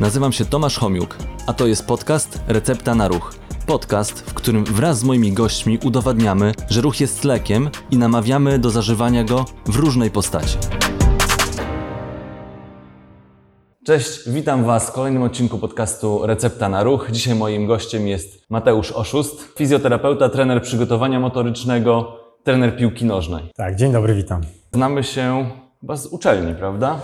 Nazywam się Tomasz Homiuk, a to jest podcast Recepta na Ruch. Podcast, w którym wraz z moimi gośćmi udowadniamy, że ruch jest lekiem i namawiamy do zażywania go w różnej postaci. Cześć, witam Was w kolejnym odcinku podcastu Recepta na Ruch. Dzisiaj moim gościem jest Mateusz Oszust, fizjoterapeuta, trener przygotowania motorycznego, trener piłki nożnej. Tak, dzień dobry, witam. Znamy się chyba z uczelni, prawda?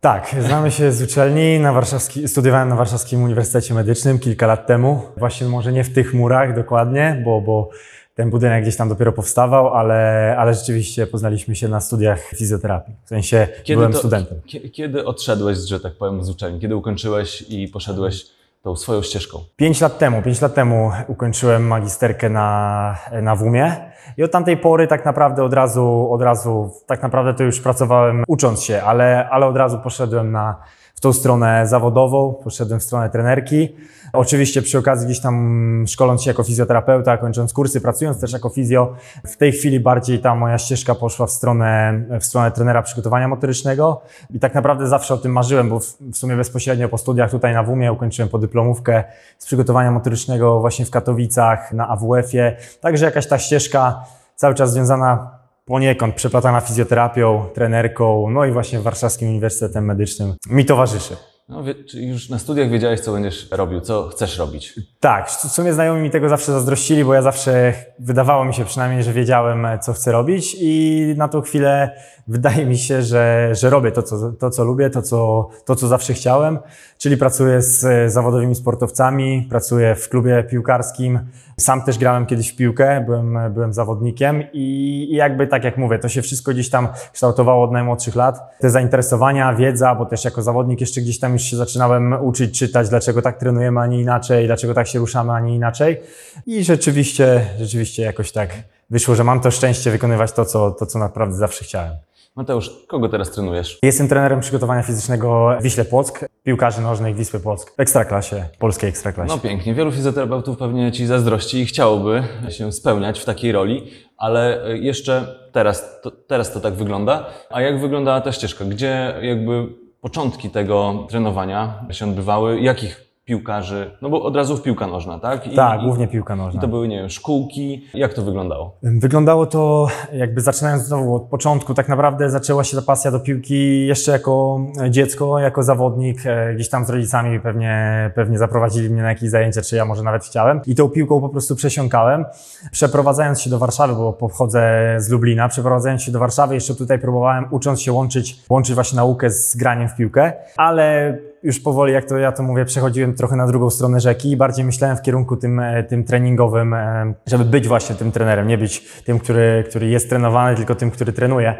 Tak, znamy się z uczelni, na warszawski, studiowałem na Warszawskim Uniwersytecie Medycznym kilka lat temu. Właśnie może nie w tych murach dokładnie, bo, bo ten budynek gdzieś tam dopiero powstawał, ale, ale rzeczywiście poznaliśmy się na studiach fizjoterapii. W sensie byłem to- studentem. kie- Kiedy odszedłeś, że tak powiem, z uczelni? Kiedy ukończyłeś i poszedłeś tą swoją ścieżką? Pięć lat temu, pięć lat temu ukończyłem magisterkę na, na WUMie i od tamtej pory tak naprawdę od razu, od razu, tak naprawdę to już pracowałem ucząc się, ale, ale od razu poszedłem na, w tą stronę zawodową, poszedłem w stronę trenerki. Oczywiście przy okazji gdzieś tam szkoląc się jako fizjoterapeuta, kończąc kursy, pracując też jako fizjo, w tej chwili bardziej ta moja ścieżka poszła w stronę, w stronę trenera przygotowania motorycznego i tak naprawdę zawsze o tym marzyłem, bo w, sumie bezpośrednio po studiach tutaj na WUMie ukończyłem podyplomówkę z przygotowania motorycznego właśnie w Katowicach, na AWF-ie, także jakaś ta ścieżka cały czas związana poniekąd, przeplatana fizjoterapią, trenerką, no i właśnie Warszawskim Uniwersytetem Medycznym mi towarzyszy. No, czy już na studiach wiedziałeś, co będziesz robił, co chcesz robić? Tak, w sumie znajomi mi tego zawsze zazdrościli, bo ja zawsze wydawało mi się przynajmniej, że wiedziałem, co chcę robić i na tą chwilę wydaje mi się, że, że robię to co, to, co lubię, to co, to, co zawsze chciałem, czyli pracuję z zawodowymi sportowcami, pracuję w klubie piłkarskim. Sam też grałem kiedyś w piłkę, byłem, byłem zawodnikiem i jakby tak jak mówię, to się wszystko gdzieś tam kształtowało od najmłodszych lat. Te zainteresowania, wiedza, bo też jako zawodnik jeszcze gdzieś tam już się zaczynałem uczyć, czytać, dlaczego tak trenujemy, a nie inaczej, dlaczego tak się ruszamy, a nie inaczej. I rzeczywiście, rzeczywiście jakoś tak wyszło, że mam to szczęście wykonywać to, co, to, co naprawdę zawsze chciałem. Mateusz, kogo teraz trenujesz? Jestem trenerem przygotowania fizycznego Wiśle Płock, piłkarzy nożnych Wisły Płock, w ekstraklasie, polskiej ekstraklasie. No pięknie, wielu fizjoterapeutów pewnie Ci zazdrości i chciałoby się spełniać w takiej roli, ale jeszcze teraz to, teraz to tak wygląda. A jak wyglądała ta ścieżka? Gdzie jakby początki tego trenowania się odbywały? Jakich piłkarzy? No bo od razu w piłka nożna, tak? I, tak, i, głównie piłka I nożna. to były, nie wiem, szkółki. Jak to wyglądało? Wyglądało to, jakby zaczynając znowu od początku, tak naprawdę zaczęła się ta pasja do piłki jeszcze jako dziecko, jako zawodnik. E, Gdzieś tam z rodzicami pewnie, pewnie zaprowadzili mnie na jakieś zajęcia, czy ja może nawet chciałem. I tą piłką po prostu przesiąkałem. Przeprowadzając się do Warszawy, bo pochodzę z Lublina, przeprowadzając się do Warszawy, jeszcze tutaj próbowałem, ucząc się łączyć, łączyć właśnie naukę z graniem w piłkę, ale już powoli, jak to ja to mówię, przechodziłem trochę na drugą stronę rzeki i bardziej myślałem w kierunku tym, e, tym treningowym, e, żeby być właśnie tym trenerem, nie być tym, który, który jest trenowany, tylko tym, który trenuje.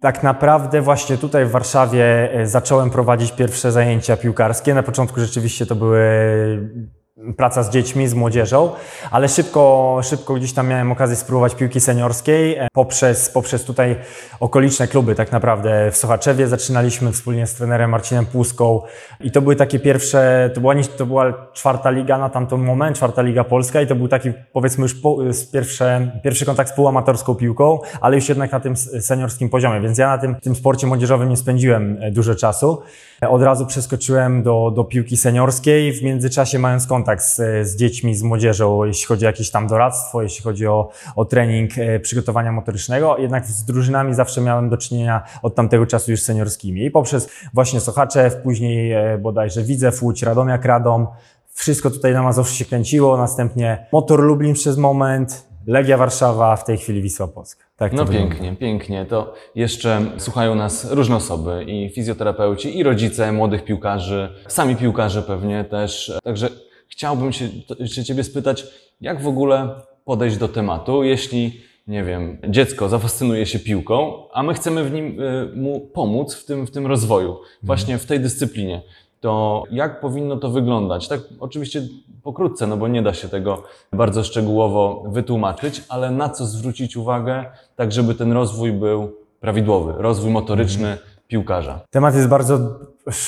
Tak naprawdę właśnie tutaj w Warszawie e, zacząłem prowadzić pierwsze zajęcia piłkarskie. Na początku rzeczywiście to były praca z dziećmi, z młodzieżą, ale szybko, szybko gdzieś tam miałem okazję spróbować piłki seniorskiej e, poprzez, poprzez tutaj okoliczne kluby tak naprawdę. W Sochaczewie zaczynaliśmy wspólnie z trenerem Marcinem Płuską i to były takie pierwsze, to była, to była czwarta liga na tamten moment, czwarta liga polska i to był taki powiedzmy już po, pierwsze, pierwszy kontakt z półamatorską piłką, ale już jednak na tym seniorskim poziomie, więc ja na tym, tym sporcie młodzieżowym nie spędziłem e, dużo czasu. Od razu przeskoczyłem do, do piłki seniorskiej, w międzyczasie mając kontakt z, z dziećmi, z młodzieżą, jeśli chodzi o jakieś tam doradztwo, jeśli chodzi o, o trening e, przygotowania motorycznego, jednak z drużynami zawsze miałem do czynienia od tamtego czasu już seniorskimi. I poprzez właśnie Sochaczew, później e, bodajże Widzew, Łódź, Radomiak, Radom, wszystko tutaj na Mazowszu się kręciło, następnie Motor Lublin przez moment, Legia Warszawa, w tej chwili Wisła Płock. Tak No wygląda. pięknie, pięknie. To jeszcze słuchają nas różne osoby i fizjoterapeuci, i rodzice młodych piłkarzy, sami piłkarze pewnie też. Także chciałbym się, się Ciebie spytać, jak w ogóle podejść do tematu, jeśli, nie wiem, dziecko zafascynuje się piłką, a my chcemy w nim y, mu pomóc w tym, w tym rozwoju, właśnie w tej dyscyplinie. To jak powinno to wyglądać? Tak, oczywiście pokrótce, no bo nie da się tego bardzo szczegółowo wytłumaczyć, ale na co zwrócić uwagę, tak żeby ten rozwój był prawidłowy, rozwój motoryczny piłkarza. Temat jest bardzo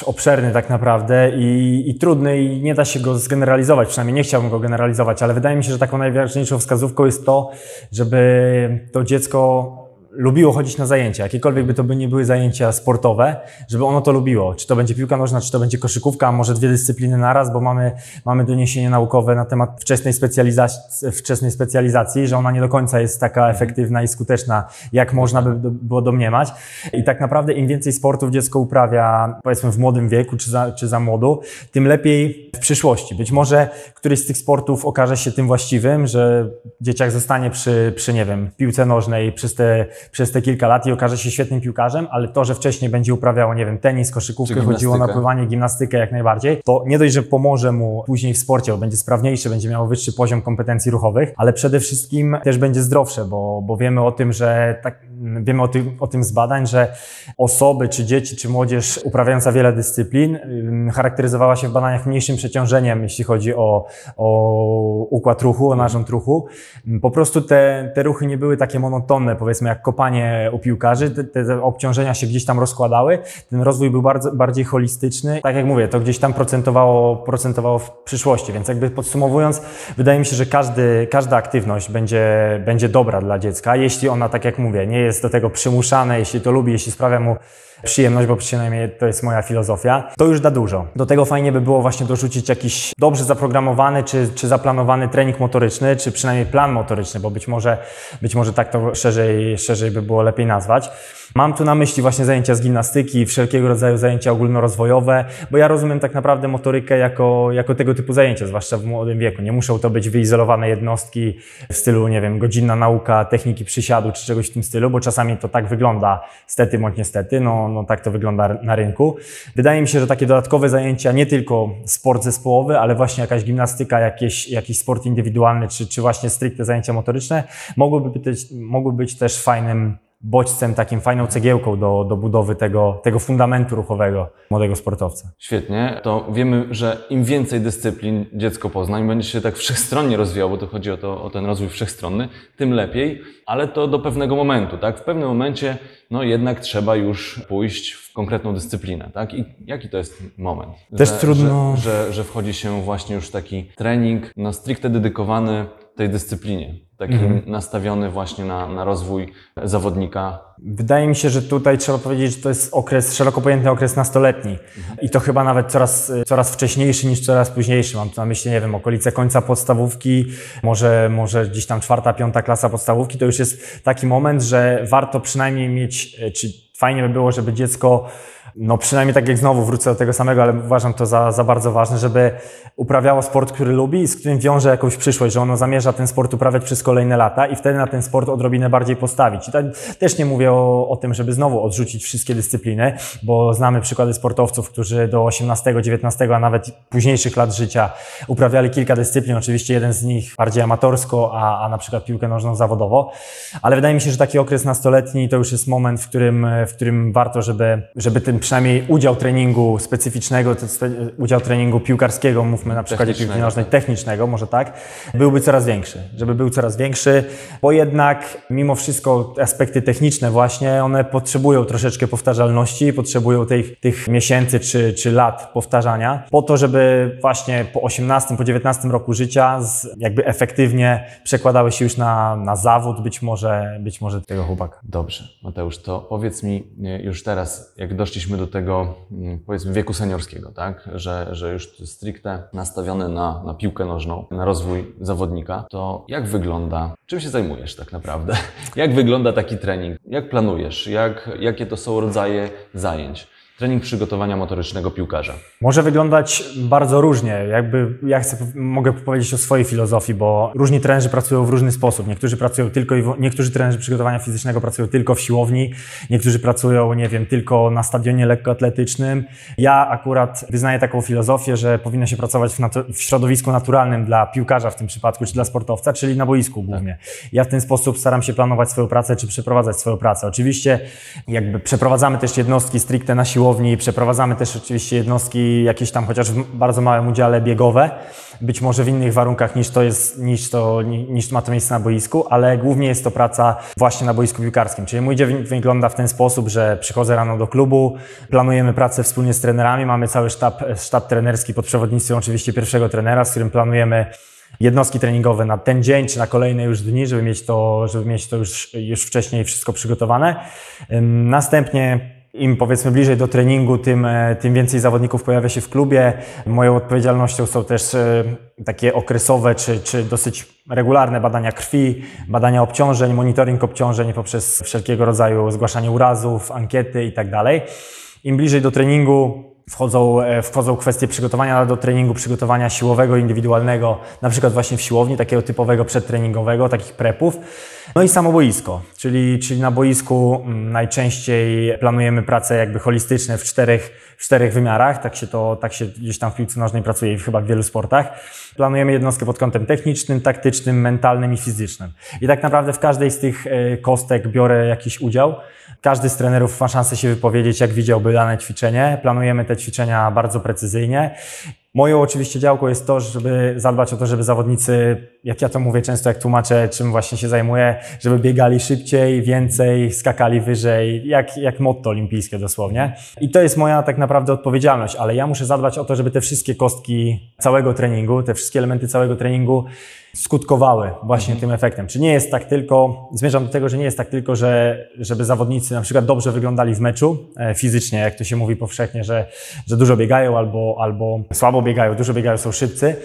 obszerny tak naprawdę i, i trudny i nie da się go zgeneralizować, przynajmniej nie chciałbym go generalizować, ale wydaje mi się, że taką najważniejszą wskazówką jest to, żeby to dziecko lubiło chodzić na zajęcia, jakiekolwiek by to by nie były zajęcia sportowe, żeby ono to lubiło. Czy to będzie piłka nożna, czy to będzie koszykówka, a może dwie dyscypliny naraz, bo mamy, mamy doniesienie naukowe na temat wczesnej specjalizacji, wczesnej specjalizacji, że ona nie do końca jest taka efektywna i skuteczna, jak można by do- było domniemać. I tak naprawdę im więcej sportów dziecko uprawia, powiedzmy w młodym wieku, czy za, czy za młodu, tym lepiej w przyszłości. Być może któryś z tych sportów okaże się tym właściwym, że dzieciak zostanie przy, przy nie wiem, piłce nożnej przez te, przez te kilka lat i okaże się świetnym piłkarzem, ale to, że wcześniej będzie uprawiało, nie wiem, tenis, koszykówkę, chodziło na pływanie, gimnastykę jak najbardziej, to nie dość, że pomoże mu później w sporcie, bo będzie sprawniejszy, będzie miał wyższy poziom kompetencji ruchowych, ale przede wszystkim też będzie zdrowsze, bo, bo wiemy o tym, że tak, wiemy o tym, o tym z badań, że osoby, czy dzieci, czy młodzież uprawiająca wiele dyscyplin ym, charakteryzowała się w badaniach mniejszym przeciążeniem, jeśli chodzi o, o układ ruchu, o narząd ruchu. Ym, Po prostu te, te ruchy nie były takie monotonne, powiedzmy jak kopanie u piłkarzy, te, te obciążenia się gdzieś tam rozkładały, ten rozwój był bardzo, bardziej holistyczny. Tak jak mówię, to gdzieś tam procentowało, procentowało w przyszłości, więc jakby podsumowując, wydaje mi się, że każdy, każda aktywność będzie, będzie dobra dla dziecka, jeśli ona, tak jak mówię, nie jest do tego przymuszane, jeśli to lubi, jeśli sprawia mu przyjemność, bo przynajmniej to jest moja filozofia, to już da dużo. Do tego fajnie by było właśnie dorzucić jakiś dobrze zaprogramowany czy, czy zaplanowany trening motoryczny, czy przynajmniej plan motoryczny, bo być może, być może tak to szerzej, szerzej by było lepiej nazwać. Mam tu na myśli właśnie zajęcia z gimnastyki, wszelkiego rodzaju zajęcia ogólnorozwojowe, bo ja rozumiem tak naprawdę motorykę jako, jako tego typu zajęcia, zwłaszcza w młodym wieku. Nie muszą to być wyizolowane jednostki w stylu, nie wiem, godzinna nauka techniki przysiadu czy czegoś w tym stylu, bo czasami to tak wygląda, stety bądź niestety, no, no tak to wygląda na rynku. Wydaje mi się, że takie dodatkowe zajęcia, nie tylko sport zespołowy, ale właśnie jakaś gimnastyka, jakieś, jakiś sport indywidualny, czy, czy właśnie stricte zajęcia motoryczne, mogłyby być, mogły być też fajnym bodźcem, takim fajną cegiełką do, do budowy tego, tego fundamentu ruchowego młodego sportowca. Świetnie. To wiemy, że im więcej dyscyplin dziecko pozna, im będzie się tak wszechstronnie rozwijało, bo to chodzi o, to, o ten rozwój wszechstronny, tym lepiej, ale to do pewnego momentu, tak? W pewnym momencie, no jednak trzeba już pójść w konkretną dyscyplinę, tak? I jaki to jest moment? Też że, trudno- Że, że, że wchodzi się właśnie już w taki trening, no stricte dedykowany tej dyscyplinie, taki Mhm. nastawiony właśnie na, na rozwój zawodnika. Wydaje mi się, że tutaj trzeba powiedzieć, że to jest okres, szeroko pojęty okres nastoletni. I to chyba nawet coraz, coraz wcześniejszy niż coraz późniejszy. Mam tu na myśli, nie wiem, okolice końca podstawówki, może, może gdzieś tam czwarta, piąta klasa podstawówki. To już jest taki moment, że warto przynajmniej mieć, e, czy fajnie by było, żeby dziecko no przynajmniej tak jak znowu wrócę do tego samego, ale uważam to za, za bardzo ważne, żeby uprawiało sport, który lubi i z którym wiąże jakąś przyszłość, że ono zamierza ten sport uprawiać przez kolejne lata i wtedy na ten sport odrobinę bardziej postawić. I też nie mówię o, o tym, żeby znowu odrzucić wszystkie dyscypliny, bo znamy przykłady sportowców, którzy do 18, 19, a nawet późniejszych lat życia uprawiali kilka dyscyplin. Oczywiście jeden z nich bardziej amatorsko, a, a na przykład piłkę nożną zawodowo. Ale wydaje mi się, że taki okres nastoletni to już jest moment, w którym, w którym warto, żeby, żeby ten przynajmniej udział treningu specyficznego, udział treningu piłkarskiego, mówmy na przykładzie piłki Technicznego. nożnej, technicznego, może tak, byłby coraz większy. Żeby był coraz większy, bo jednak mimo wszystko aspekty techniczne właśnie, one potrzebują troszeczkę powtarzalności, potrzebują tych, tych miesięcy czy, czy lat powtarzania, po to, żeby właśnie po 18, po 19 roku życia z, jakby efektywnie przekładały się już na, na zawód być może, być może tego chłopaka. Dobrze, Mateusz, to powiedz mi e, już teraz, jak doszliśmy do tego, mm, powiedzmy, wieku seniorskiego, tak? Że, że już stricte nastawiony na, na piłkę nożną, na rozwój zawodnika, to jak wygląda, czym się zajmujesz tak naprawdę? Jak wygląda taki trening? Jak planujesz? Jak, jakie to są rodzaje zajęć? Trening przygotowania motorycznego piłkarza. Może wyglądać bardzo różnie. Jakby ja chcę, mogę powiedzieć o swojej filozofii, bo różni trenerzy pracują w różny sposób. Niektórzy pracują tylko i niektórzy trenerzy przygotowania fizycznego pracują tylko w siłowni, niektórzy pracują, nie wiem, tylko na stadionie lekkoatletycznym. Ja akurat wyznaję taką filozofię, że powinno się pracować w, w środowisku naturalnym dla piłkarza w tym przypadku, czy dla sportowca, czyli na boisku głównie. Ja w ten sposób staram się planować swoją pracę, czy przeprowadzać swoją pracę. Oczywiście jakby przeprowadzamy też jednostki stricte na siłowni, przeprowadzamy też oczywiście jednostki jakieś tam chociaż w bardzo małym udziale biegowe, być może w innych warunkach niż to jest, niż to, ni- niż ma to miejsce na boisku, ale głównie jest to praca właśnie na boisku piłkarskim. Czyli mój dzień wygląda w ten sposób, że przychodzę rano do klubu, planujemy pracę wspólnie z trenerami, mamy cały sztab, sztab trenerski pod przewodnictwem oczywiście pierwszego trenera, z którym planujemy jednostki treningowe na ten dzień czy na kolejne już dni, żeby mieć to, żeby mieć to już, już wcześniej wszystko przygotowane. Następnie im powiedzmy bliżej do treningu, tym, e, tym więcej zawodników pojawia się w klubie. Moją odpowiedzialnością są też e, takie okresowe czy, czy dosyć regularne badania krwi, badania obciążeń, monitoring obciążeń poprzez wszelkiego rodzaju zgłaszanie urazów, ankiety itd. Im bliżej do treningu wchodzą, e, wchodzą kwestie przygotowania do treningu, przygotowania siłowego, indywidualnego, na przykład właśnie w siłowni, takiego typowego przedtreningowego, takich prepów. No i samo boisko, czyli, czyli na boisku mm, najczęściej planujemy prace jakby holistyczne w czterech, w czterech wymiarach, tak się to, tak się gdzieś tam w piłce nożnej pracuje i chyba w wielu sportach. Planujemy jednostkę pod kątem technicznym, taktycznym, mentalnym i fizycznym. I tak naprawdę w każdej z tych e, kostek biorę jakiś udział. Każdy z trenerów ma szansę się wypowiedzieć, jak widziałby dane ćwiczenie. Planujemy te ćwiczenia bardzo precyzyjnie. Moją oczywiście działką jest to, żeby zadbać o to, żeby zawodnicy, jak ja to mówię często, jak tłumaczę, czym właśnie się zajmuję, żeby biegali szybciej, więcej, skakali wyżej, jak, jak motto olimpijskie dosłownie. I to jest moja tak naprawdę odpowiedzialność, ale ja muszę zadbać o to, żeby te wszystkie kostki całego treningu, te wszystkie elementy całego treningu skutkowały właśnie tym efektem. Czy nie jest tak tylko, zmierzam do tego, że nie jest tak tylko, że, żeby zawodnicy na przykład dobrze wyglądali w meczu e, fizycznie, jak to się mówi powszechnie, że, że dużo biegają albo, albo słabo biegają, dużo biegają, są szybcy.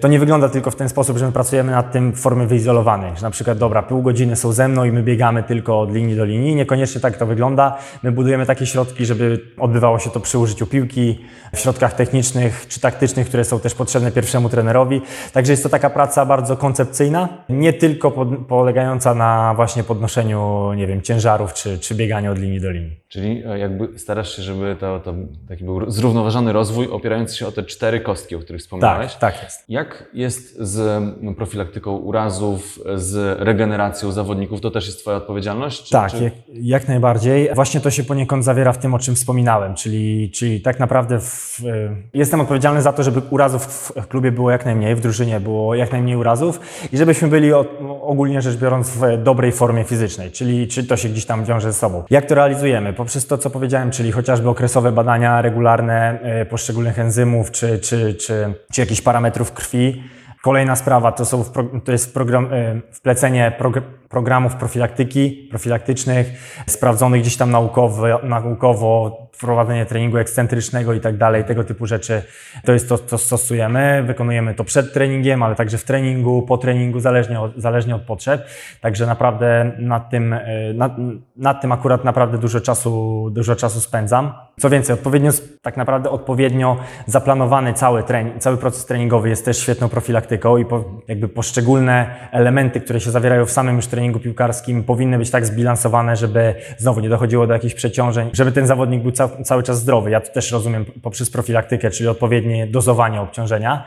To nie wygląda tylko w ten sposób, że my pracujemy nad tym w formie wyizolowanej, że na przykład, dobra, pół godziny są ze mną i my biegamy tylko od linii do linii. Niekoniecznie tak to wygląda. My budujemy takie środki, żeby odbywało się to przy użyciu piłki, w środkach technicznych czy taktycznych, które są też potrzebne pierwszemu trenerowi. Także jest to taka praca bardzo koncepcyjna, nie tylko pod, polegająca na właśnie podnoszeniu, nie wiem, ciężarów czy, czy bieganiu od linii do linii. Czyli e, jakby starasz się, żeby to, to taki był zrównoważony rozwój opierający się o te cztery kostki, o których wspomniałeś. Tak, tak jest. Jak jest z no, profilaktyką urazów, z regeneracją zawodników? To też jest Twoja odpowiedzialność? Czy, Tak, czy... jak, jak najbardziej. Właśnie to się poniekąd zawiera w tym, o czym wspominałem, czyli, czyli tak naprawdę w, y, jestem odpowiedzialny za to, żeby urazów w klubie było jak najmniej, w drużynie było jak najmniej urazów i żebyśmy byli o, ogólnie rzecz biorąc w dobrej formie fizycznej, czyli czy to się gdzieś tam wiąże ze sobą. Jak to realizujemy? Poprzez to, co powiedziałem, czyli chociażby okresowe badania regularne y, poszczególnych enzymów czy, czy, czy, czy jakichś parametrów krwi. Kolejna sprawa to, są to jest program, y, wplecenie progr, programów profilaktyki, profilaktycznych, sprawdzonych gdzieś tam naukowo, naukowo wprowadzenie treningu ekscentrycznego i tak dalej, tego typu rzeczy. To jest to, co stosujemy. Wykonujemy to przed treningiem, ale także w treningu, po treningu, zależnie od, zależnie od potrzeb. Także naprawdę nad tym, nad, nad tym akurat naprawdę dużo czasu, dużo czasu spędzam. Co więcej, odpowiednio, tak naprawdę odpowiednio zaplanowany cały, trening, cały proces treningowy jest też świetną profilaktyką i po, jakby poszczególne elementy, które się zawierają w samym już treningu piłkarskim powinny być tak zbilansowane, żeby znowu nie dochodziło do jakichś przeciążeń, żeby ten zawodnik był cał, cały czas zdrowy. Ja to też rozumiem poprzez profilaktykę, czyli odpowiednie dozowanie obciążenia.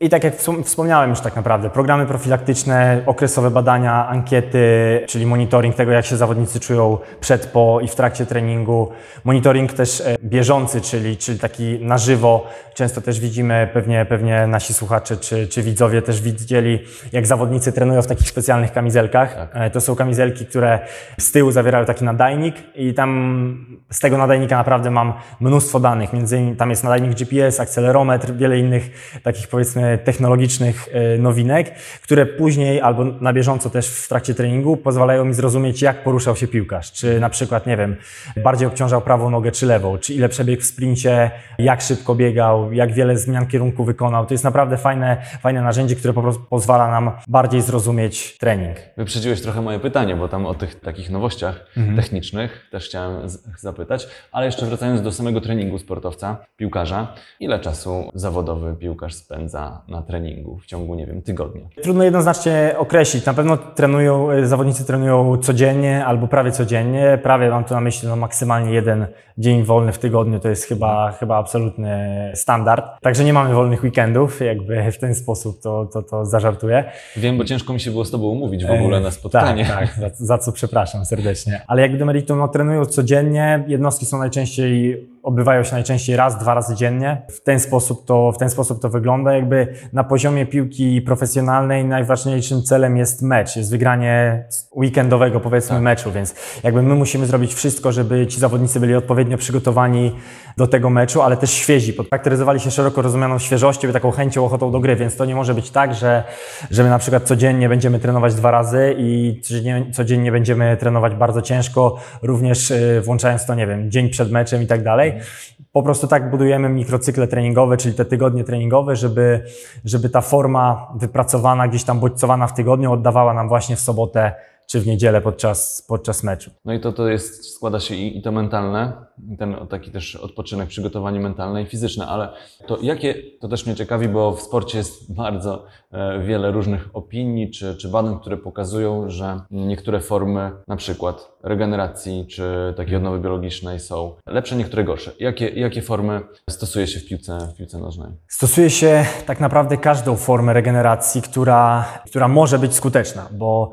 I tak jak wspom- wspomniałem już tak naprawdę, programy profilaktyczne, okresowe badania, ankiety, czyli monitoring tego, jak się zawodnicy czują przed, po i w trakcie treningu. Monitoring też e, bieżący, czyli, czyli taki na żywo. Często też widzimy, pewnie, pewnie nasi słuchacze czy, czy widzowie też widzieli, jak zawodnicy trenują w takich specjalnych kamizelkach. E, To są kamizelki, które z tyłu zawierają taki nadajnik i tam z tego nadajnika naprawdę mam mnóstwo danych. Między innymi tam jest nadajnik GPS, akcelerometr, wiele innych takich powiedzmy technologicznych e, nowinek, które później albo na bieżąco też w trakcie treningu pozwalają mi zrozumieć, jak poruszał się piłkarz. Czy na przykład, nie wiem, bardziej obciążał prawą nogę czy lewą, czy ile przebiegł w sprincie, jak szybko biegał, jak wiele zmian kierunku wykonał. To jest naprawdę fajne, fajne narzędzie, które po prostu pozwala nam bardziej zrozumieć trening. Wyprzedziłeś trochę moje pytanie, bo tam o tych takich nowościach Mhm. technicznych też chciałem zapytać, ale jeszcze wracając do samego treningu sportowca, piłkarza, ile czasu zawodowy piłkarz spędza na treningu w ciągu, nie wiem, tygodnia? Trudno jednoznacznie określić. Na pewno trenują, e, zawodnicy trenują codziennie albo prawie codziennie. Prawie mam tu na myśli no, maksymalnie jeden dzień wolny w tygodniu. To jest chyba, chyba absolutny standard. Także nie mamy wolnych weekendów, jakby w ten sposób to, to, to zażartuję. Wiem, bo ciężko mi się było z Tobą umówić w ogóle na spotkanie. Tak, tak za, za co przepraszam serdecznie. Ale jakby do meritum no, trenują codziennie, jednostki są najczęściej odbywają się najczęściej raz, dwa razy dziennie. W ten sposób to, w ten sposób to wygląda. Jakby na poziomie piłki profesjonalnej najważniejszym celem jest mecz, jest wygranie weekendowego powiedzmy meczu, więc jakby my musimy zrobić wszystko, żeby ci zawodnicy byli odpowiednio przygotowani do tego meczu, ale też świezi. Charakteryzowali się szeroko rozumianą świeżością i taką chęcią, ochotą do gry, więc to nie może być tak, że, że my na przykład codziennie będziemy trenować dwa razy i codziennie, codziennie będziemy trenować bardzo ciężko, również y, włączając to, nie wiem, dzień przed meczem i tak dalej. Po prostu tak budujemy mikrocykle treningowe, czyli te tygodnie treningowe, żeby, żeby ta forma wypracowana, gdzieś tam bodźcowana w tygodniu oddawała nam właśnie w sobotę czy w niedzielę podczas, podczas meczu. No i to, to jest, składa się i, i to mentalne, i ten taki też odpoczynek, przygotowanie mentalne i fizyczne, ale to jakie, to też mnie ciekawi, bo w sporcie jest bardzo e, wiele różnych opinii czy, czy badań, które pokazują, że niektóre formy, na przykład regeneracji czy takiej odnowy biologicznej są lepsze, niektóre gorsze. Jakie, jakie formy stosuje się w piłce, w piłce nożnej? Stosuje się tak naprawdę każdą formę regeneracji, która, która może być skuteczna, bo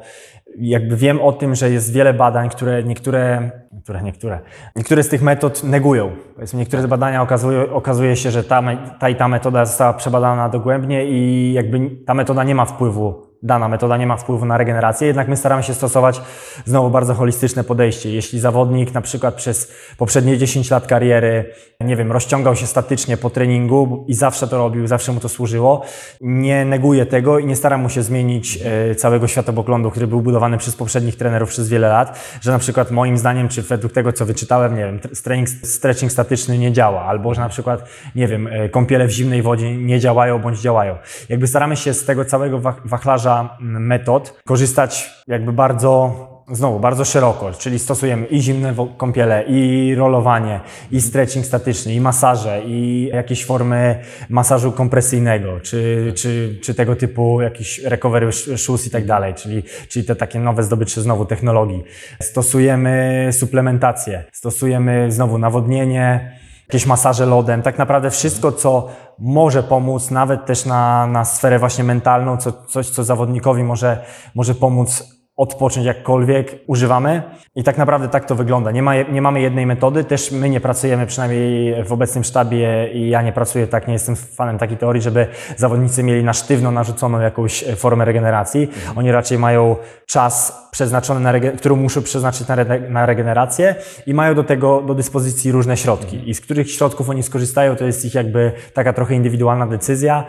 jakby wiem o tym, że jest wiele badań, które niektóre, niektóre, niektóre, niektóre z tych metod negują. Powiedzmy, niektóre badania okazują, okazuje się, że ta, ta i ta metoda została przebadana dogłębnie i jakby ta metoda nie ma wpływu dana metoda nie ma wpływu na regenerację, jednak my staramy się stosować znowu bardzo holistyczne podejście. Jeśli zawodnik na przykład przez poprzednie 10 lat kariery, nie wiem, rozciągał się statycznie po treningu i zawsze to robił, zawsze mu to służyło, nie neguje tego i nie stara mu się zmienić e, całego światopoglądu, który był budowany przez poprzednich trenerów przez wiele lat, że na przykład moim zdaniem, czy według tego, co wyczytałem, nie wiem, tr- trening, stretching statyczny nie działa, albo że na przykład, nie wiem, e, kąpiele w zimnej wodzie nie działają bądź działają. Jakby staramy się z tego całego wach- wachlarza mm, metod korzystać jakby bardzo Znowu, bardzo szeroko, czyli stosujemy i zimne kąpiele, i rolowanie, i stretching statyczny, i masaże, i jakieś formy masażu kompresyjnego, czy, czy, czy tego typu jakiś recovery sh- shoes i tak dalej, czyli, czyli te takie nowe zdobycze znowu technologii. Stosujemy suplementację, stosujemy znowu nawodnienie, jakieś masaże lodem, tak naprawdę wszystko, co może pomóc, nawet też na, na sferę właśnie mentalną, co, coś, co zawodnikowi może, może pomóc odpocząć jakkolwiek, używamy i tak naprawdę tak to wygląda. Nie, ma, nie mamy jednej metody, też my nie pracujemy, przynajmniej w obecnym sztabie i ja nie pracuję tak, nie jestem fanem takiej teorii, żeby zawodnicy mieli na sztywno narzuconą jakąś e, formę regeneracji. Oni raczej mają czas przeznaczony, na który muszą przeznaczyć na, re- na regenerację i mają do tego do dyspozycji różne środki. I z których środków oni skorzystają, to jest ich jakby taka trochę indywidualna decyzja.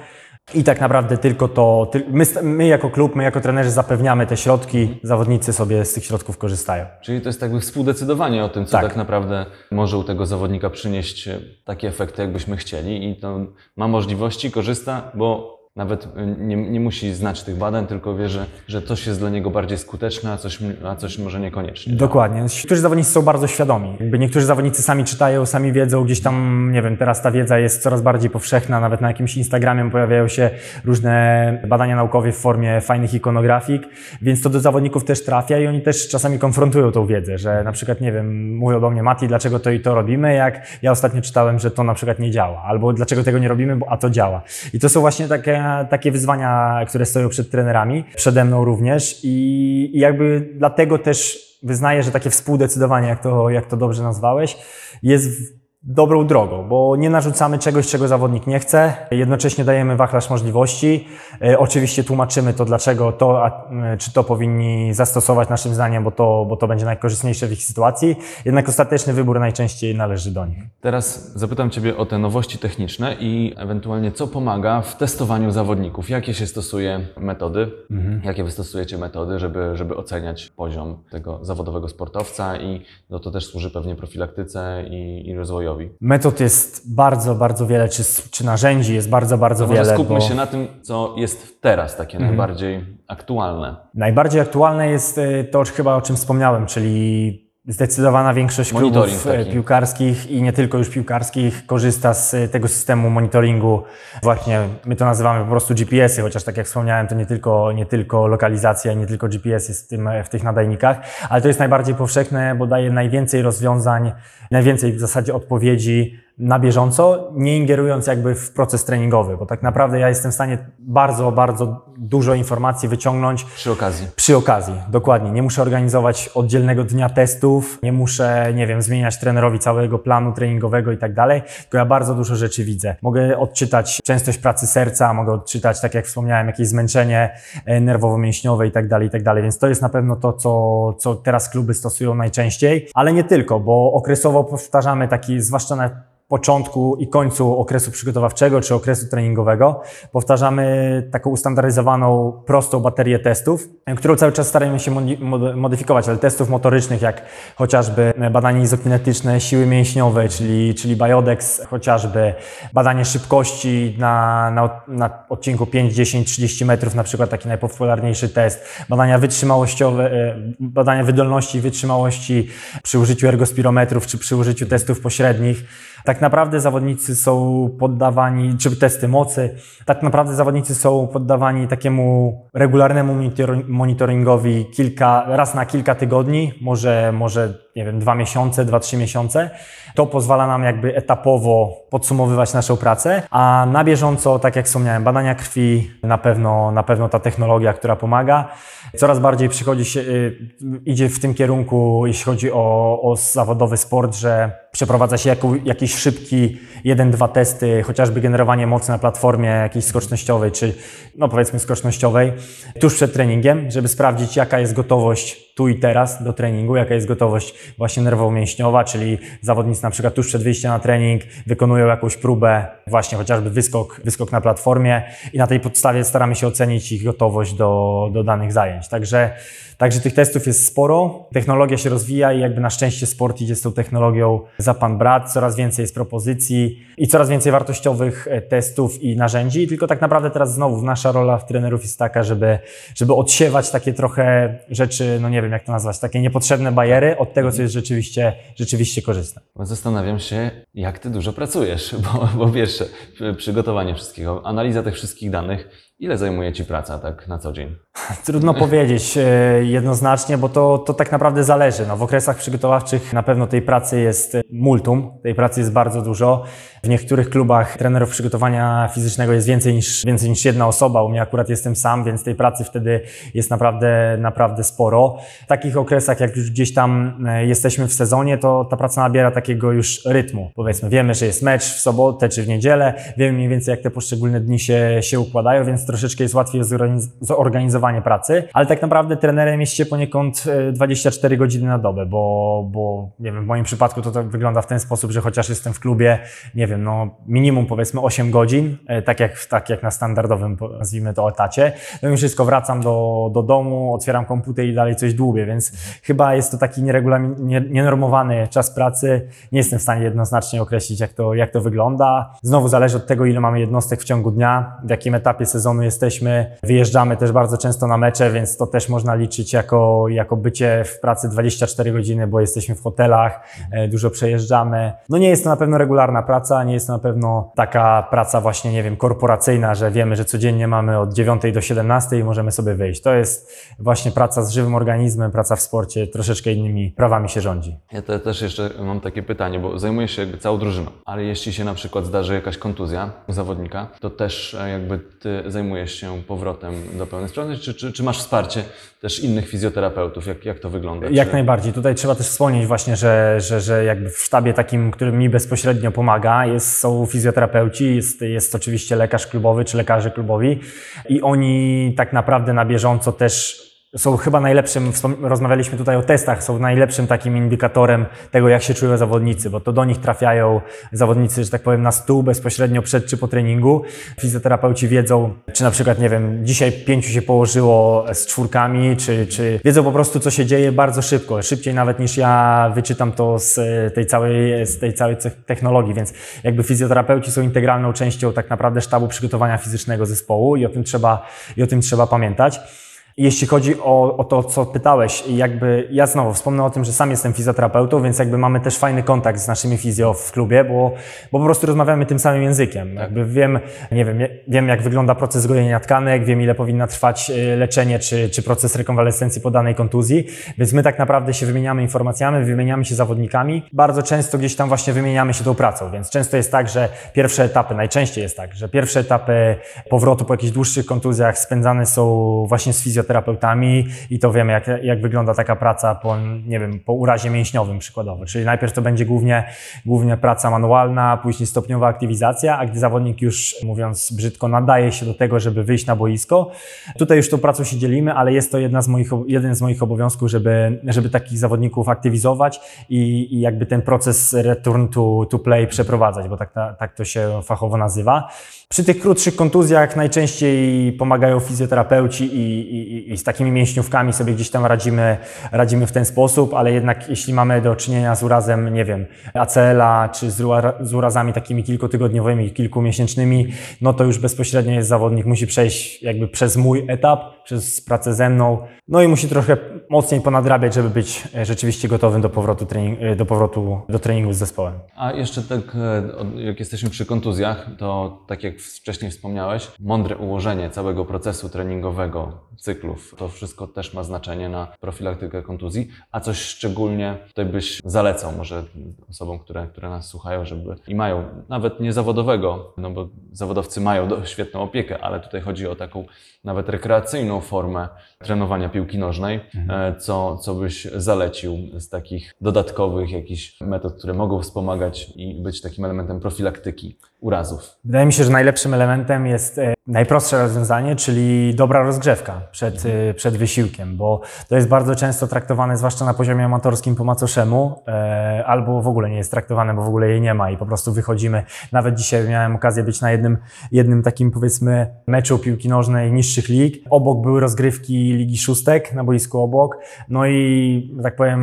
I tak naprawdę tylko to, my, my jako klub, my jako trenerzy zapewniamy te środki, zawodnicy sobie z tych środków korzystają. Czyli to jest jakby współdecydowanie o tym, co Tak. tak, naprawdę może u tego zawodnika przynieść e, takie efekty, jakbyśmy chcieli i to ma możliwości, korzysta, bo nawet e, nie, nie musi znać tych badań, tylko wie, że, że coś jest dla niego bardziej skuteczne, a coś, a coś może niekoniecznie. Dokładnie. Niektórzy zawodnicy są bardzo świadomi. Jakby niektórzy zawodnicy sami czytają, sami wiedzą, gdzieś tam, nie wiem, teraz ta wiedza jest coraz bardziej powszechna, nawet na jakimś Instagramie pojawiają się różne badania naukowe w formie fajnych ikonografik, więc to do zawodników też trafia i oni też czasami konfrontują tą wiedzę, że na przykład, nie wiem, mówią do mnie, Mati, dlaczego to i to robimy, jak ja ostatnio czytałem, że to na przykład nie działa, albo dlaczego tego nie robimy, bo a to działa. I to są właśnie takie, takie wyzwania, które stoją przed trenerami, przede mną również. I, i jakby dlatego też wyznaję, że takie współdecydowanie, jak to, jak to dobrze nazwałeś, jest dobrą drogą, bo nie narzucamy czegoś, czego zawodnik nie chce, jednocześnie dajemy wachlarz możliwości. E, oczywiście tłumaczymy to, dlaczego to, a, e, czy to powinni zastosować naszym zdaniem, bo to, bo to będzie najkorzystniejsze w ich sytuacji, jednak ostateczny wybór najczęściej należy do nich. Teraz zapytam Ciebie o te nowości techniczne i ewentualnie co pomaga w testowaniu zawodników. Jakie się stosuje metody, jakie Wy stosujecie metody, żeby, żeby oceniać poziom tego zawodowego sportowca i no to też służy pewnie profilaktyce i, i rozwojowi. Metod jest bardzo, bardzo wiele, czy, czy narzędzi jest bardzo, bardzo To może wiele. skupmy bo... się na tym, co jest teraz takie najbardziej aktualne. Najbardziej aktualne jest y, to chyba o czym wspomniałem, czyli zdecydowana większość klubów taki. piłkarskich i nie tylko już piłkarskich korzysta z y, tego systemu monitoringu. Właśnie my to nazywamy po prostu GPS-y, chociaż tak jak wspomniałem, to nie tylko, nie tylko lokalizacja, nie tylko GPS jest w, tym, w tych nadajnikach, ale to jest najbardziej powszechne, bo daje najwięcej rozwiązań, najwięcej w zasadzie odpowiedzi na bieżąco, nie ingerując jakby w proces treningowy, bo tak naprawdę ja jestem w stanie bardzo, bardzo dużo informacji wyciągnąć Przy okazji. przy okazji, dokładnie. Nie muszę organizować oddzielnego dnia testów, nie muszę, nie wiem, zmieniać trenerowi całego planu treningowego i tak dalej, tylko ja bardzo dużo rzeczy widzę. Mogę odczytać częstość pracy serca, mogę odczytać, tak jak wspomniałem, jakieś zmęczenie e, nerwowo-mięśniowe i tak dalej, i tak dalej. Więc to jest na pewno to, co, co teraz kluby stosują najczęściej, ale nie tylko, bo okresowo powtarzamy taki, zwłaszcza na początku i końcu okresu przygotowawczego czy okresu treningowego powtarzamy taką ustandaryzowaną, prostą baterię testów, którą cały czas staramy się modyfikować, ale testów motorycznych jak chociażby badanie izokinetyczne siły mięśniowej, czyli, czyli Biodex chociażby, badanie szybkości na, na, na odcinku 5, 10, 30 metrów, na przykład taki najpopularniejszy test, badania wytrzymałościowe, e, badania wydolności i wytrzymałości przy użyciu ergospirometrów czy przy użyciu testów pośrednich. Tak naprawdę zawodnicy są poddawani, czy testy mocy, tak naprawdę zawodnicy są poddawani takiemu regularnemu monitor- monitoringowi kilka, raz na kilka tygodni, może, może nie wiem, dwa miesiące, dwa, trzy miesiące. To pozwala nam jakby etapowo podsumowywać naszą pracę, a na bieżąco, tak jak wspomniałem, badania krwi, na pewno, na pewno ta technologia, która pomaga. Coraz bardziej przychodzi się, y, idzie w tym kierunku, jeśli chodzi o, o zawodowy sport, że przeprowadza się jako, jakiś szybki jeden, dwa testy, chociażby generowanie mocy na platformie jakiejś skocznościowej, czy no powiedzmy skocznościowej, tuż przed treningiem, żeby sprawdzić jaka jest gotowość tu i teraz do treningu, jaka jest gotowość właśnie nerwowo-mięśniowa, czyli zawodnicy na przykład tuż przed wyjściem na trening wykonują jakąś próbę, właśnie chociażby wyskok, wyskok na platformie i na tej podstawie staramy się ocenić ich gotowość do, do danych zajęć. Także, także tych testów jest sporo, technologia się rozwija i jakby na szczęście sport idzie z tą technologią za pan brat, coraz więcej jest propozycji i coraz więcej wartościowych e, testów i narzędzi, tylko tak naprawdę teraz znowu nasza rola w trenerów jest taka, żeby, żeby odsiewać takie trochę rzeczy, no nie wiem jak to nazwać, takie niepotrzebne bariery od tego, co jest rzeczywiście, rzeczywiście korzystne. Zastanawiam się, jak ty dużo pracujesz, bo, bo wiesz, przy- przygotowanie wszystkiego, analiza tych wszystkich danych, ile zajmuje ci praca tak na co dzień? Trudno powiedzieć e, jednoznacznie, bo to, to tak naprawdę zależy. No, w okresach przygotowawczych na pewno tej pracy jest multum, tej pracy jest bardzo dużo. W niektórych klubach trenerów przygotowania fizycznego jest więcej niż, więcej niż jedna osoba. U mnie akurat jestem sam, więc tej pracy wtedy jest naprawdę, naprawdę sporo. W takich okresach, jak już gdzieś tam e, jesteśmy w sezonie, to ta praca nabiera takiego już rytmu. Powiedzmy, wiemy, że jest mecz w sobotę czy w niedzielę, wiemy mniej więcej, jak te poszczególne dni się, się układają, więc troszeczkę jest łatwiej zorganiz- zorganizowanie pracy, ale tak naprawdę trenerem jest się poniekąd e, 24 godziny na dobę, bo, bo nie wiem, w moim przypadku to tak wygląda w ten sposób, że chociaż jestem w klubie, nie wiem, no minimum powiedzmy 8 godzin, e, tak jak, tak jak na standardowym, nazwijmy to, etacie, no i wszystko wracam do, do domu, otwieram komputer i dalej coś dłubię, więc chyba jest to taki nienormowany czas pracy. Nie jestem w stanie jednoznacznie określić, jak to, jak to wygląda. Znowu zależy od tego, ile mamy jednostek w ciągu dnia, w jakim etapie sezonu jesteśmy. Wyjeżdżamy też bardzo często na mecze, więc to też można liczyć jako, jako bycie w pracy 24 godziny, bo jesteśmy w hotelach, e, dużo przejeżdżamy. No nie jest to na pewno regularna praca, nie jest to na pewno taka praca właśnie, nie wiem, korporacyjna, że wiemy, że codziennie mamy od 9 do 17 i możemy sobie wyjść. To jest właśnie praca z żywym organizmem, praca w sporcie, troszeczkę innymi prawami się rządzi. Ja te, też jeszcze mam takie pytanie, bo zajmujesz się całą drużyną, ale jeśli się na przykład zdarzy jakaś kontuzja zawodnika, to też e, jakby ty zajmujesz się powrotem do pełnej sprawności, czy, czy, czy masz wsparcie też innych fizjoterapeutów? Jak, jak to wygląda? Jak czy... najbardziej. Tutaj trzeba też wspomnieć właśnie, że, że, że jakby w sztabie takim, który mi bezpośrednio pomaga, jest, są fizjoterapeuci, jest, jest oczywiście lekarz klubowy czy lekarze klubowi i oni tak naprawdę na bieżąco też są chyba najlepszym, rozmawialiśmy tutaj o testach, są najlepszym takim indikatorem tego, jak się czują zawodnicy, bo to do nich trafiają zawodnicy, że tak powiem, na stół bezpośrednio przed czy po treningu. Fizjoterapeuci wiedzą, czy na przykład, nie wiem, dzisiaj pięciu się położyło z czwórkami, czy, czy wiedzą po prostu, co się dzieje bardzo szybko, szybciej nawet niż ja wyczytam to z e, tej całej, z tej całej technologii, więc jakby fizjoterapeuci są integralną częścią tak naprawdę sztabu przygotowania fizycznego zespołu i o tym trzeba, i o tym trzeba pamiętać. Jeśli chodzi o, o to, co pytałeś, jakby ja znowu wspomnę o tym, że sam jestem fizjoterapeutą, więc jakby mamy też fajny kontakt z naszymi fizjo w klubie, bo, bo po prostu rozmawiamy tym samym językiem. Jakby wiem, nie wiem, wiem jak wygląda proces gojenia tkanek, wiem ile powinna trwać e, leczenie czy, czy proces rekonwalescencji po danej kontuzji, więc my tak naprawdę się wymieniamy informacjami, wymieniamy się zawodnikami. Bardzo często gdzieś tam właśnie wymieniamy się tą pracą, więc często jest tak, że pierwsze etapy, najczęściej jest tak, że pierwsze etapy powrotu po jakichś dłuższych kontuzjach spędzane są właśnie z fizjoterapeutami i to wiemy, jak, jak wygląda taka praca po, nie wiem, po urazie mięśniowym przykładowo. Czyli najpierw to będzie głównie, głównie praca manualna, później stopniowa aktywizacja, a gdy zawodnik już, mówiąc brzydko, nadaje się do tego, żeby wyjść na boisko, tutaj już tą pracą się dzielimy, ale jest to jedna z moich, jeden z moich obowiązków, żeby, żeby takich zawodników aktywizować i, i jakby ten proces return to, to play przeprowadzać, bo tak, tak to się fachowo nazywa. Przy tych krótszych kontuzjach najczęściej pomagają fizjoterapeuci i, i, i, z takimi mięśniówkami sobie gdzieś tam radzimy, radzimy w ten sposób, ale jednak jeśli mamy do czynienia z urazem, nie wiem, ACL-a czy z, z urazami takimi kilkutygodniowymi, kilkumiesięcznymi, no to już bezpośrednio jest zawodnik, musi przejść jakby przez mój etap, przez pracę ze mną, no i musi trochę mocniej ponadrabiać, żeby być rzeczywiście gotowym do powrotu, trening, do, powrotu do treningu z zespołem. A jeszcze tak, e, jak jesteśmy przy kontuzjach, to tak jak wcześniej wspomniałeś, mądre ułożenie całego procesu treningowego, cyklów, to wszystko też ma znaczenie na profilaktykę kontuzji. A coś szczególnie tutaj byś zalecał może osobom, które, które nas słuchają, żeby i mają nawet niezawodowego, no bo zawodowcy mają świetną opiekę, ale tutaj chodzi o taką nawet rekreacyjną formę trenowania piłki nożnej. Mhm. Co, co byś zalecił z takich dodatkowych jakichś metod, które mogą wspomagać i być takim elementem profilaktyki urazów? Wydaje mi się, że najlepszym elementem jest e, najprostsze rozwiązanie, czyli dobra rozgrzewka przed, mhm. przed wysiłkiem, bo to jest bardzo często traktowane, zwłaszcza na poziomie amatorskim po macoszemu, e, albo w ogóle nie jest traktowane, bo w ogóle jej nie ma i po prostu wychodzimy. Nawet dzisiaj miałem okazję być na jednym, jednym takim powiedzmy meczu piłki nożnej niższych lig. Obok były rozgrywki Ligi Szóstek, na boisku obok, no i tak powiem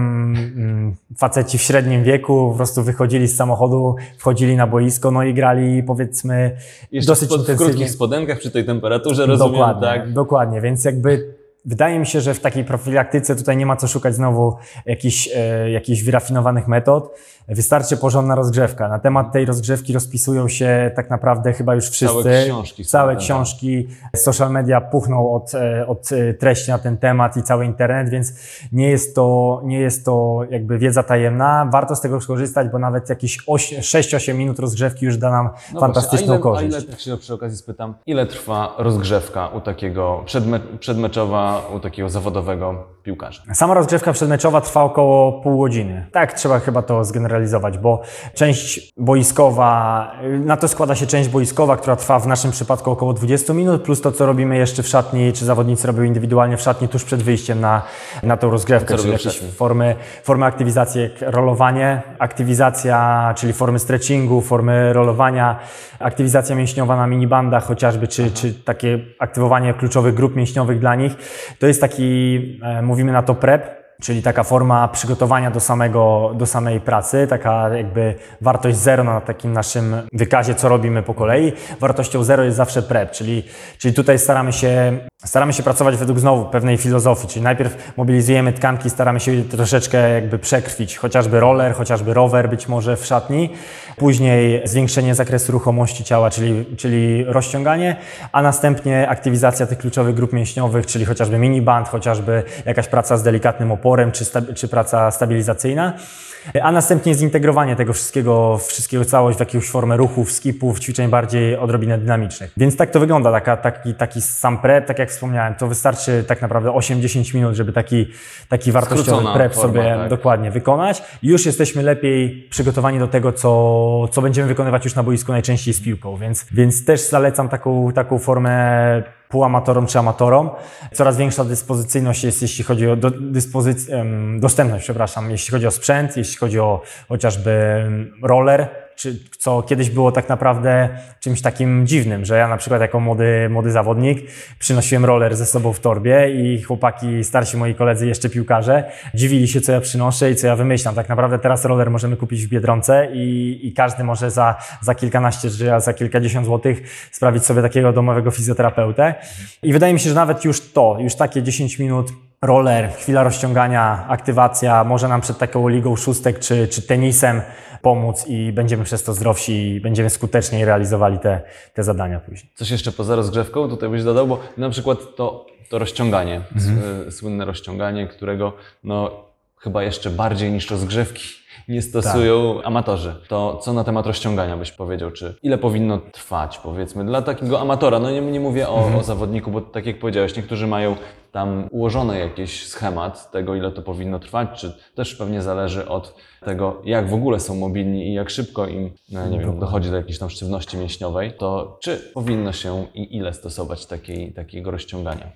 mm, faceci w średnim wieku po prostu wychodzili z samochodu, wchodzili na boisko, no i grali powiedzmy Jeszcze dosyć pod, w intensywnie. krótkich spodenkach przy tej temperaturze, rozumiem, dokładnie, tak? Dokładnie, więc jakby Wydaje mi się, że w takiej profilaktyce tutaj nie ma co szukać znowu jakichś, e, jakichś wyrafinowanych metod. Wystarczy porządna rozgrzewka. Na temat tej rozgrzewki rozpisują się tak naprawdę chyba już wszyscy. Całe książki. Całe tak. książki. Social media puchną od, e, od treści na ten temat i cały internet, więc nie jest to, nie jest to jakby wiedza tajemna. Warto z tego skorzystać, bo nawet jakieś 6-8 minut rozgrzewki już da nam No fantastyczną właśnie, a ile, korzyść. A ile, tak się przy okazji spytam, ile trwa rozgrzewka u takiego przedme, przedmeczowa, u takiego zawodowego piłkarza? Sama rozgrzewka przedmeczowa trwa około pół godziny. Tak, trzeba chyba to zgeneralizować, bo część boiskowa, na to składa się część boiskowa, która trwa w naszym przypadku około 20 minut, plus to, co robimy jeszcze w szatni, czy zawodnicy robią indywidualnie w szatni tuż przed wyjściem na, na tą rozgrzewkę, czyli jakieś formy, formy aktywizacji, jak rolowanie, aktywizacja, czyli formy stretchingu, formy rolowania, aktywizacja mięśniowa na minibandach chociażby, czy, czy takie aktywowanie kluczowych grup mięśniowych dla nich. To jest taki, e, mówimy na to prep, czyli taka forma przygotowania do, samego, do samej pracy, taka jakby wartość zero na takim naszym wykazie, co robimy po kolei. Wartością zero jest zawsze prep, czyli, czyli tutaj staramy się, staramy się pracować według znowu pewnej filozofii, czyli najpierw mobilizujemy tkanki, staramy się je troszeczkę jakby przekrwić, chociażby roller, chociażby rower być może w szatni, później zwiększenie zakresu ruchomości ciała, czyli, czyli rozciąganie, a następnie aktywizacja tych kluczowych grup mięśniowych, czyli chociażby miniband, chociażby jakaś praca z delikatnym oporem, czy, czy praca stabilizacyjna, a następnie zintegrowanie tego wszystkiego, wszystkiego całość w jakąś formę ruchów, skipów, ćwiczeń bardziej odrobinę dynamicznych. Więc tak to wygląda, taka, taki, taki sam prep, tak jak wspomniałem, to wystarczy tak naprawdę 8-10 minut, żeby taki, taki wartościowy Skrócona prep forma, sobie tak. dokładnie wykonać. Już jesteśmy lepiej przygotowani do tego, co, co będziemy wykonywać już na boisku najczęściej z piłką, więc, więc też zalecam taką, taką formę półamatorom czy amatorom. Coraz większa dyspozycyjność jest, jeśli chodzi o do, dyspozyc- dostępność, przepraszam, jeśli chodzi o sprzęt, jeśli chodzi o chociażby roller, czy, co kiedyś było tak naprawdę czymś takim dziwnym, że ja na przykład jako młody, młody zawodnik przynosiłem roller ze sobą w torbie i chłopaki, starsi moi koledzy, jeszcze piłkarze, dziwili się, co ja przynoszę i co ja wymyślam. Tak naprawdę teraz roller możemy kupić w Biedronce i, i każdy może za, za kilkanaście czy za kilkadziesiąt złotych sprawić sobie takiego domowego fizjoterapeutę. I wydaje mi się, że nawet już to, już takie 10 minut roller, chwila rozciągania, aktywacja może nam przed taką ligą szóstek czy, czy tenisem pomóc i będziemy przez to zdrowsi i będziemy skuteczniej realizowali te, te zadania później. Coś jeszcze poza rozgrzewką tutaj byś dodał, bo na przykład to, to rozciąganie, s- słynne rozciąganie, którego no, chyba jeszcze bardziej niż rozgrzewki nie stosują amatorzy. To co na temat rozciągania byś powiedział? Czy ile powinno trwać, powiedzmy, dla takiego amatora? No nie, nie mówię o, o zawodniku, bo tak jak powiedziałeś, niektórzy mają tam ułożony jakiś schemat tego, ile to powinno trwać, czy też pewnie zależy od tego, jak w ogóle są mobilni i jak szybko im, no, nie wiem, dochodzi do jakiejś tam sztywności mięśniowej, to czy powinno się i ile stosować takiej, takiego rozciągania?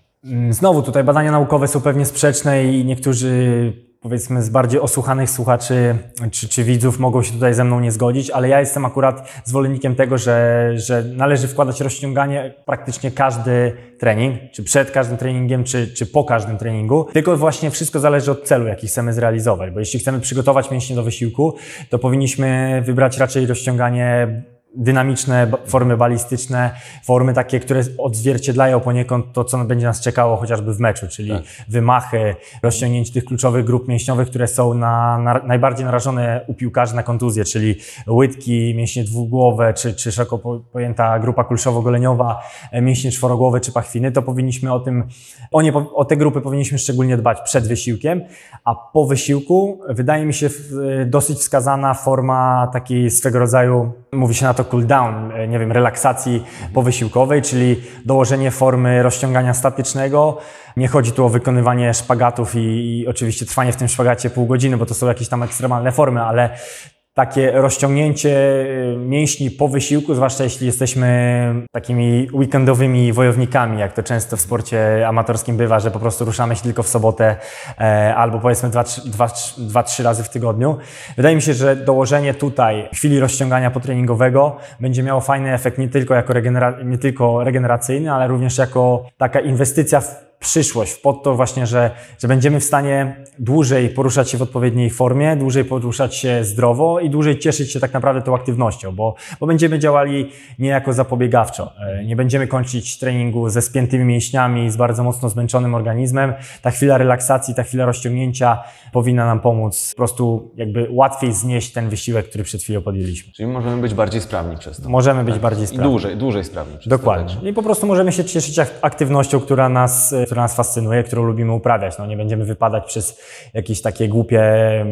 Znowu tutaj badania naukowe są pewnie sprzeczne i niektórzy powiedzmy z bardziej osłuchanych słuchaczy czy, czy widzów mogą się tutaj ze mną nie zgodzić, ale ja jestem akurat zwolennikiem tego, że, że należy wkładać rozciąganie praktycznie każdy trening, czy przed każdym treningiem, czy, czy po każdym treningu. Tylko właśnie wszystko zależy od celu, jaki chcemy zrealizować, bo jeśli chcemy przygotować mięśnie do wysiłku, to powinniśmy wybrać raczej rozciąganie dynamiczne formy balistyczne, formy takie, które odzwierciedlają poniekąd to, co będzie nas czekało chociażby w meczu, czyli Tak. wymachy, rozciągnięcie tych kluczowych grup mięśniowych, które są na, na, najbardziej narażone u piłkarzy na kontuzję, czyli łydki, mięśnie dwugłowe, czy, czy szeroko po- pojęta grupa kulszowo-goleniowa, e, mięśnie czworogłowe czy pachwiny, to powinniśmy o tym, o, nie, o te grupy powinniśmy szczególnie dbać przed wysiłkiem, a po wysiłku wydaje mi się w- dosyć wskazana forma takiej swego rodzaju, mówi się na to cool down, e, nie wiem, relaksacji powysiłkowej, czyli dołożenie formy rozciągania statycznego. Nie chodzi tu o wykonywanie szpagatów i, i oczywiście trwanie w tym szpagacie pół godziny, bo to są jakieś tam ekstremalne formy, ale takie rozciągnięcie y, mięśni po wysiłku, zwłaszcza jeśli jesteśmy takimi weekendowymi wojownikami, jak to często w sporcie amatorskim bywa, że po prostu ruszamy się tylko w sobotę e, albo powiedzmy dwa, trzy- dwa, trzy- dwa, trzy razy w tygodniu. Wydaje mi się, że dołożenie tutaj chwili rozciągania potreningowego będzie miało fajny efekt nie tylko, jako regenera- nie tylko regeneracyjny, ale również jako taka inwestycja w przyszłość, pod to właśnie, że, że będziemy w stanie dłużej poruszać się w odpowiedniej formie, dłużej poruszać się zdrowo i dłużej cieszyć się tak naprawdę tą aktywnością, bo, bo będziemy działali niejako zapobiegawczo. E, Nie będziemy kończyć treningu ze spiętymi mięśniami, z bardzo mocno zmęczonym organizmem. Ta chwila relaksacji, ta chwila rozciągnięcia powinna nam pomóc po prostu jakby łatwiej znieść ten wysiłek, który przed chwilą podjęliśmy. Czyli możemy być bardziej sprawni przez to. Możemy być bardziej I sprawni. dłużej, dłużej sprawni przez to Dokładnie. także. I po prostu możemy się cieszyć ak- aktywnością, która nas, e, która nas fascynuje, którą lubimy uprawiać. No, nie będziemy wypadać przez jakieś takie głupie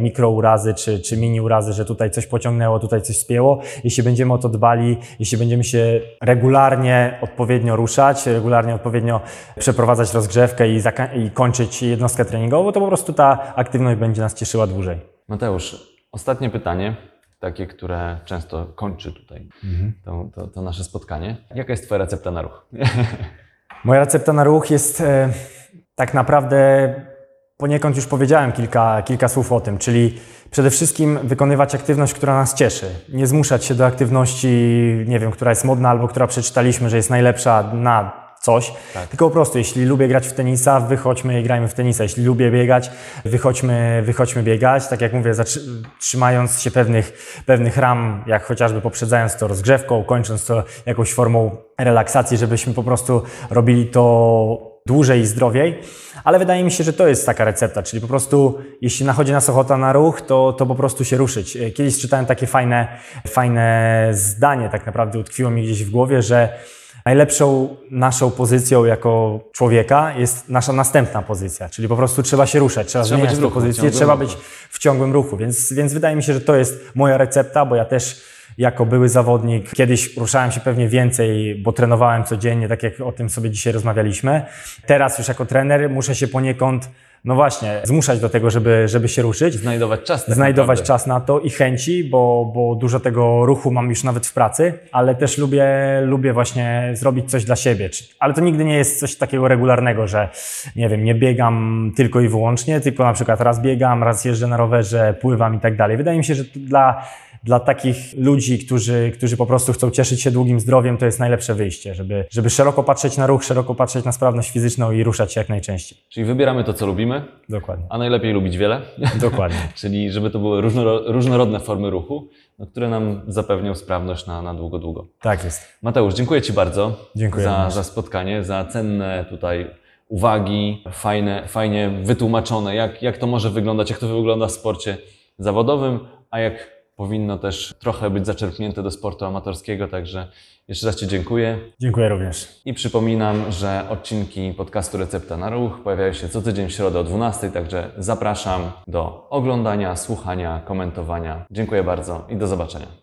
mikrourazy czy, czy mini urazy, że tutaj coś pociągnęło, tutaj coś spięło. Jeśli będziemy o to dbali, jeśli będziemy się regularnie odpowiednio ruszać, regularnie odpowiednio przeprowadzać rozgrzewkę i, i kończyć jednostkę treningową, to po prostu ta aktywność będzie nas cieszyła dłużej. Mateusz, ostatnie pytanie, takie, które często kończy tutaj to, to, to nasze spotkanie. Jaka jest Twoja recepta na ruch? Moja recepta na ruch jest e, tak naprawdę poniekąd już powiedziałem kilka, kilka słów o tym, czyli przede wszystkim wykonywać aktywność, która nas cieszy. Nie zmuszać się do aktywności, nie wiem, która jest modna albo która przeczytaliśmy, że jest najlepsza na coś, Tak. tylko po prostu, jeśli lubię grać w tenisa, wychodźmy i grajmy w tenisa. Jeśli lubię biegać, wychodźmy, wychodźmy biegać. Tak jak mówię, trzymając się pewnych, pewnych ram, jak chociażby poprzedzając to rozgrzewką, kończąc to jakąś formą relaksacji, żebyśmy po prostu robili to dłużej i zdrowiej. Ale wydaje mi się, że to jest taka recepta, czyli po prostu jeśli nachodzi nas ochota na ruch, to, to po prostu się ruszyć. Kiedyś czytałem takie fajne, fajne zdanie, tak naprawdę utkwiło mi gdzieś w głowie, że Najlepszą naszą pozycją jako człowieka jest nasza następna pozycja, czyli po prostu trzeba się ruszać, trzeba, Trzeba zmieniać tę ruchu, pozycję, trzeba ruchu. być w ciągłym ruchu, więc, więc wydaje mi się, że to jest moja recepta, bo ja też jako były zawodnik kiedyś ruszałem się pewnie więcej, bo trenowałem codziennie, tak jak o tym sobie dzisiaj rozmawialiśmy. Teraz już jako trener muszę się poniekąd, no właśnie, zmuszać do tego, żeby, żeby się ruszyć Znajdować czas. tak znajdować naprawdę. czas na to i chęci, bo, bo dużo tego ruchu mam już nawet w pracy, ale też lubię, lubię właśnie zrobić coś dla siebie. Ale to nigdy nie jest coś takiego regularnego, że nie wiem, nie biegam tylko i wyłącznie, tylko na przykład raz biegam, raz jeżdżę na rowerze, pływam i tak dalej. Wydaje mi się, że dla dla takich ludzi, którzy, którzy po prostu chcą cieszyć się długim zdrowiem, to jest najlepsze wyjście, żeby, żeby szeroko patrzeć na ruch, szeroko patrzeć na sprawność fizyczną i ruszać się jak najczęściej. Czyli wybieramy to, co lubimy, Dokładnie. a najlepiej lubić wiele. Dokładnie. Czyli żeby to były różnoro- różnorodne formy ruchu, no, które nam zapewnią sprawność na, na długo, długo. Tak jest. Mateusz, dziękuję Ci bardzo Dziękuję za, za spotkanie, za cenne tutaj uwagi, fajne, fajnie wytłumaczone, jak, jak to może wyglądać, jak to wygląda w sporcie zawodowym, a jak powinno też trochę być zaczerpnięte do sportu amatorskiego. Także jeszcze raz Ci dziękuję Dziękuję również. i przypominam, że odcinki podcastu Recepta na Ruch pojawiają się co tydzień w środę o 12, także zapraszam do oglądania, słuchania, komentowania. Dziękuję bardzo i do zobaczenia.